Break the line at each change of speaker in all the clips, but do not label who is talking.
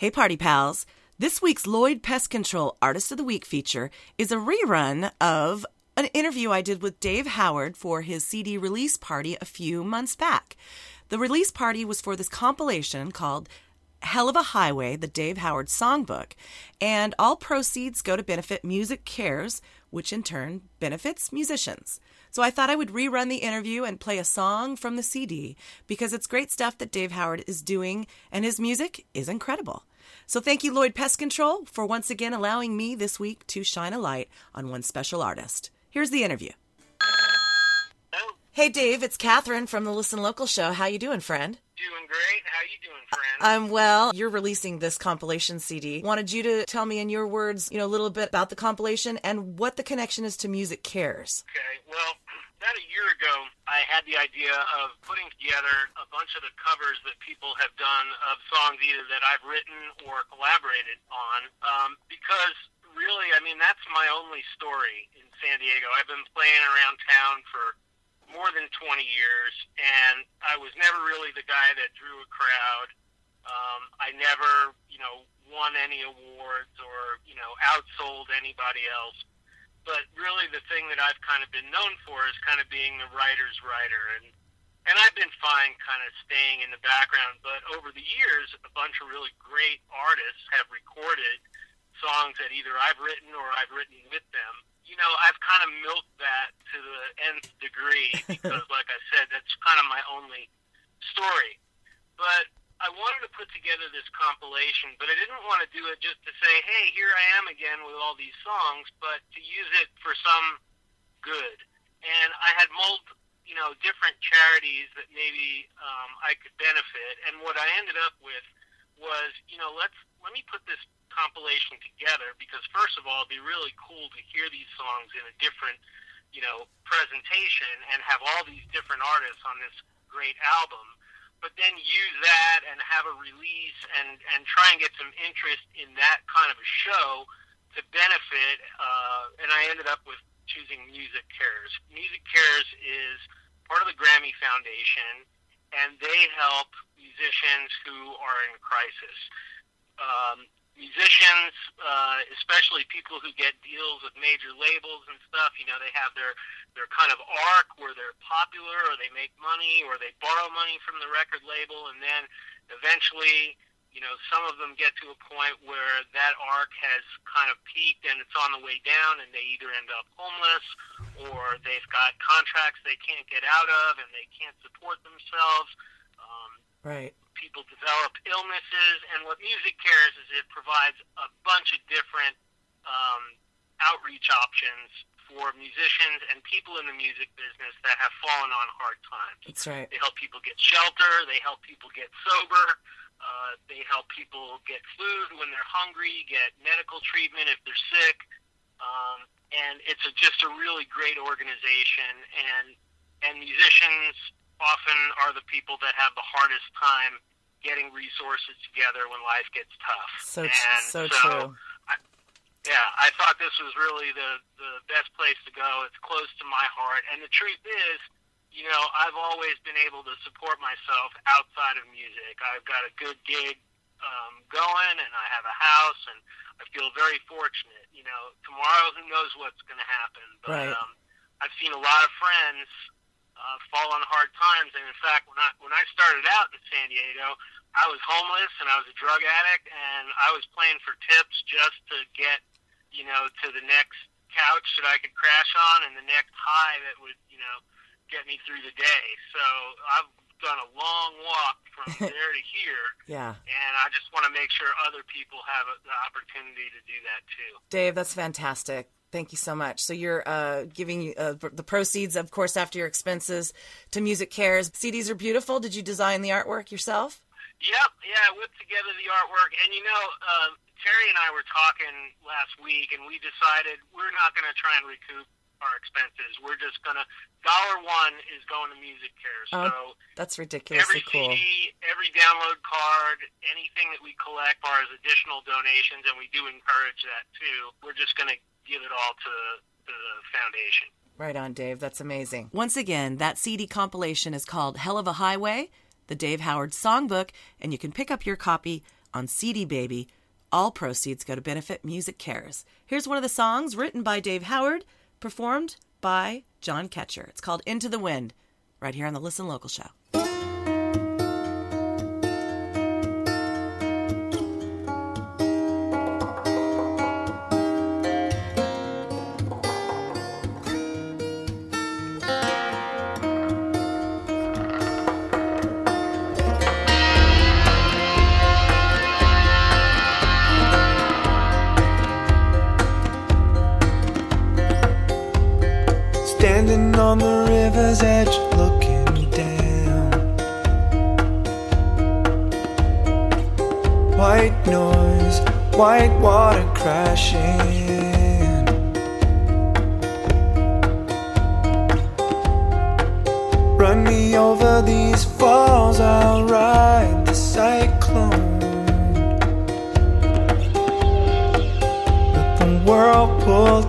Hey, party pals. This week's Lloyd Pest Control Artist of the Week feature is a rerun of an interview I did with Dave Howard for his CD release party a few months back. The release party was for this compilation called Hell of a Highway, the Dave Howard Songbook, and all proceeds go to benefit MusiCares, which in turn benefits musicians. So I thought I would rerun the interview and play a song from the CD because it's great stuff that Dave Howard is doing, and his music is incredible. So thank you, Lloyd Pest Control, for once again allowing me this week to shine a light on one special artist. Here's the interview.
Hello.
Hey, Dave, it's Catherine from the Listen Local show. How you doing, friend?
Doing great. How you doing, friend?
I'm well. You're releasing this compilation CD. Wanted you to tell me in your words, you know, a little bit about the compilation and what the connection is to MusiCares.
okay. Well, about a year ago, I had the idea of putting together a bunch of the covers that people have done of songs either that I've written or collaborated on, um, because really, I mean, that's my only story in San Diego. I've been playing around town for more than 20 years, and I was never really the guy that drew a crowd. Um, I never, you know, won any awards or, you know, outsold anybody else. But really, the thing that I've kind of been known for is kind of being the writer's writer, and and I've been fine, kind of staying in the background. But over the years, a bunch of really great artists have recorded songs that either I've written or I've written with them. You know, I've kind of milked that to the nth degree because, like I said, that's kind of my only story. But I wanted to put together this compilation, but I didn't want to do it just to say, hey, here I am again with all these songs, but to use it for some good. And I had mold, you know, different charities that maybe um, I could benefit. And what I ended up with was, you know, let's let me put this compilation together because first of all, it'd be really cool to hear these songs in a different, you know, presentation and have all these different artists on this great album but then use that and have a release and and try and get some interest in that kind of a show to benefit. Uh, and I ended up with choosing MusiCares. Music Cares is part of the Grammy Foundation, and they help musicians who are in crisis. Um, musicians, uh, especially people who get deals with major labels and stuff, you know, they have their their kind of arc where they're popular or they make money or they borrow money from the record label and then eventually, you know, some of them get to a point where that arc has kind of peaked and it's on the way down and they either end up homeless or they've got contracts they can't get out of and they can't support themselves. Um,
Right.
People develop illnesses, and what MusiCares is it provides a bunch of different um, outreach options for musicians and people in the music business that have fallen on hard times.
That's right.
They help people get shelter. They help people get sober. Uh, they help people get food when they're hungry, get medical treatment if they're sick. Um, and it's a, just a really great organization. And and musicians often are the people that have the hardest time getting resources together when life gets tough.
So
and
so true.
yeah, I thought this was really the the best place to go. It's close to my heart, and the truth is, you know, I've always been able to support myself outside of music. I've got a good gig um, going, and I have a house, and I feel very fortunate. You know, tomorrow, who knows what's going to happen? But
Right.
um, I've seen a lot of friends uh, fall on hard times, and in fact, when I when I started out in San Diego, I was homeless and I was a drug addict, and I was playing for tips just to get, you know, to the next couch that I could crash on and the next high that would, you know, get me through the day. So I've done a long walk from there to here,
Yeah.
and I just want to make sure other people have a, the opportunity to do that too.
Dave, that's fantastic. Thank you so much. So you're uh, giving uh, the proceeds, of course, after your expenses to MusiCares. CDs are beautiful. Did you design the artwork yourself?
Yep, yeah, I whipped together the artwork, and you know, uh, Terry and I were talking last week, and we decided we're not going to try and recoup our expenses. We're just going to dollar one is going to Music Cares.
Oh,
so
That's
every
ridiculously cool.
CD, every download card, anything that we collect are as additional donations, and we do encourage that too. We're just going to give it all to, to the foundation.
Right on, Dave. That's amazing. Once again, that CD compilation is called Hell of a Highway, the Dave Howard Songbook, and you can pick up your copy on CD Baby. All proceeds go to benefit MusiCares. Here's one of the songs written by Dave Howard, performed by John Ketcher. It's called Into the Wind, right here on the Listen Local Show.
River's edge, looking down. White noise, white water crashing. Run me over these falls, I'll ride the cyclone. Let the whirlpool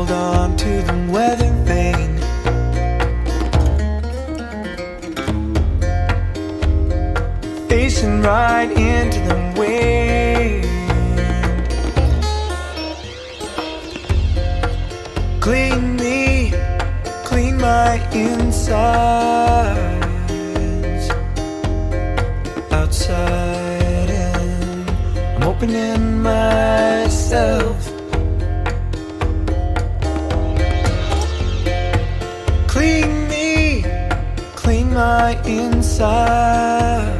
hold on to the weather vane. Facing right into the wind. Clean me, clean my insides. Outside in, I'm opening myself. My insides.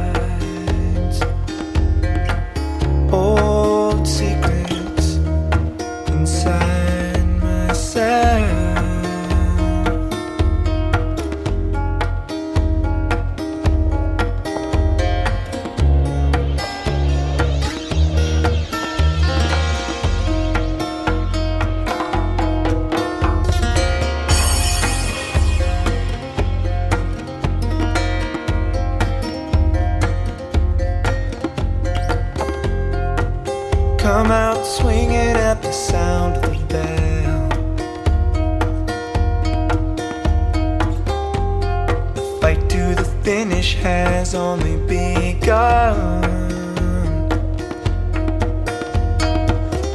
Finish has only begun.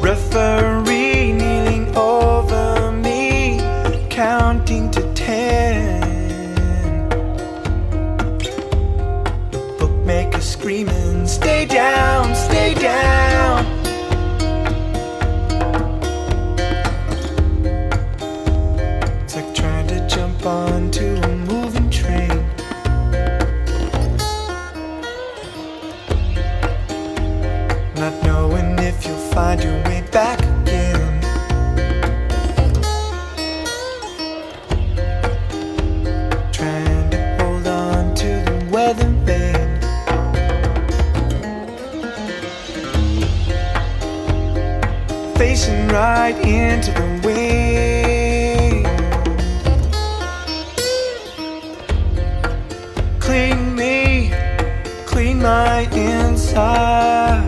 Referee kneeling over me, counting to ten. Bookmaker screaming, Stay down, into the wind. Clean me, clean my insides.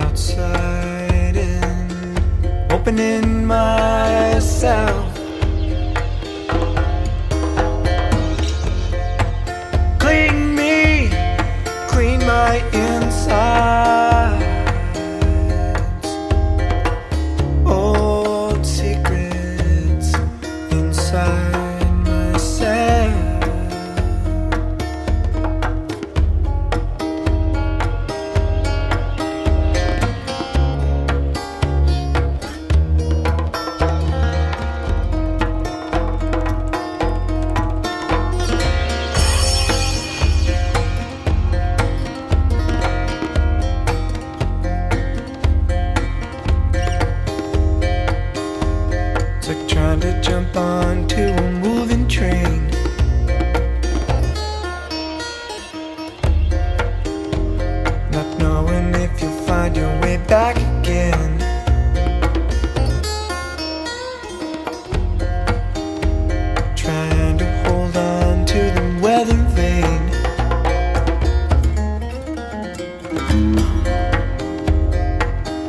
Outside in, opening myself.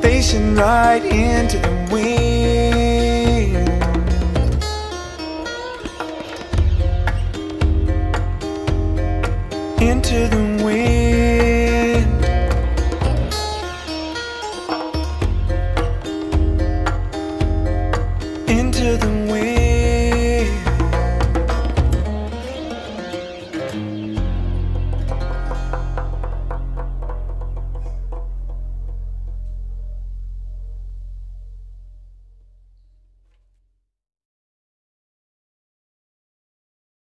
Facing right into the wind. Into the wind. Into the wind.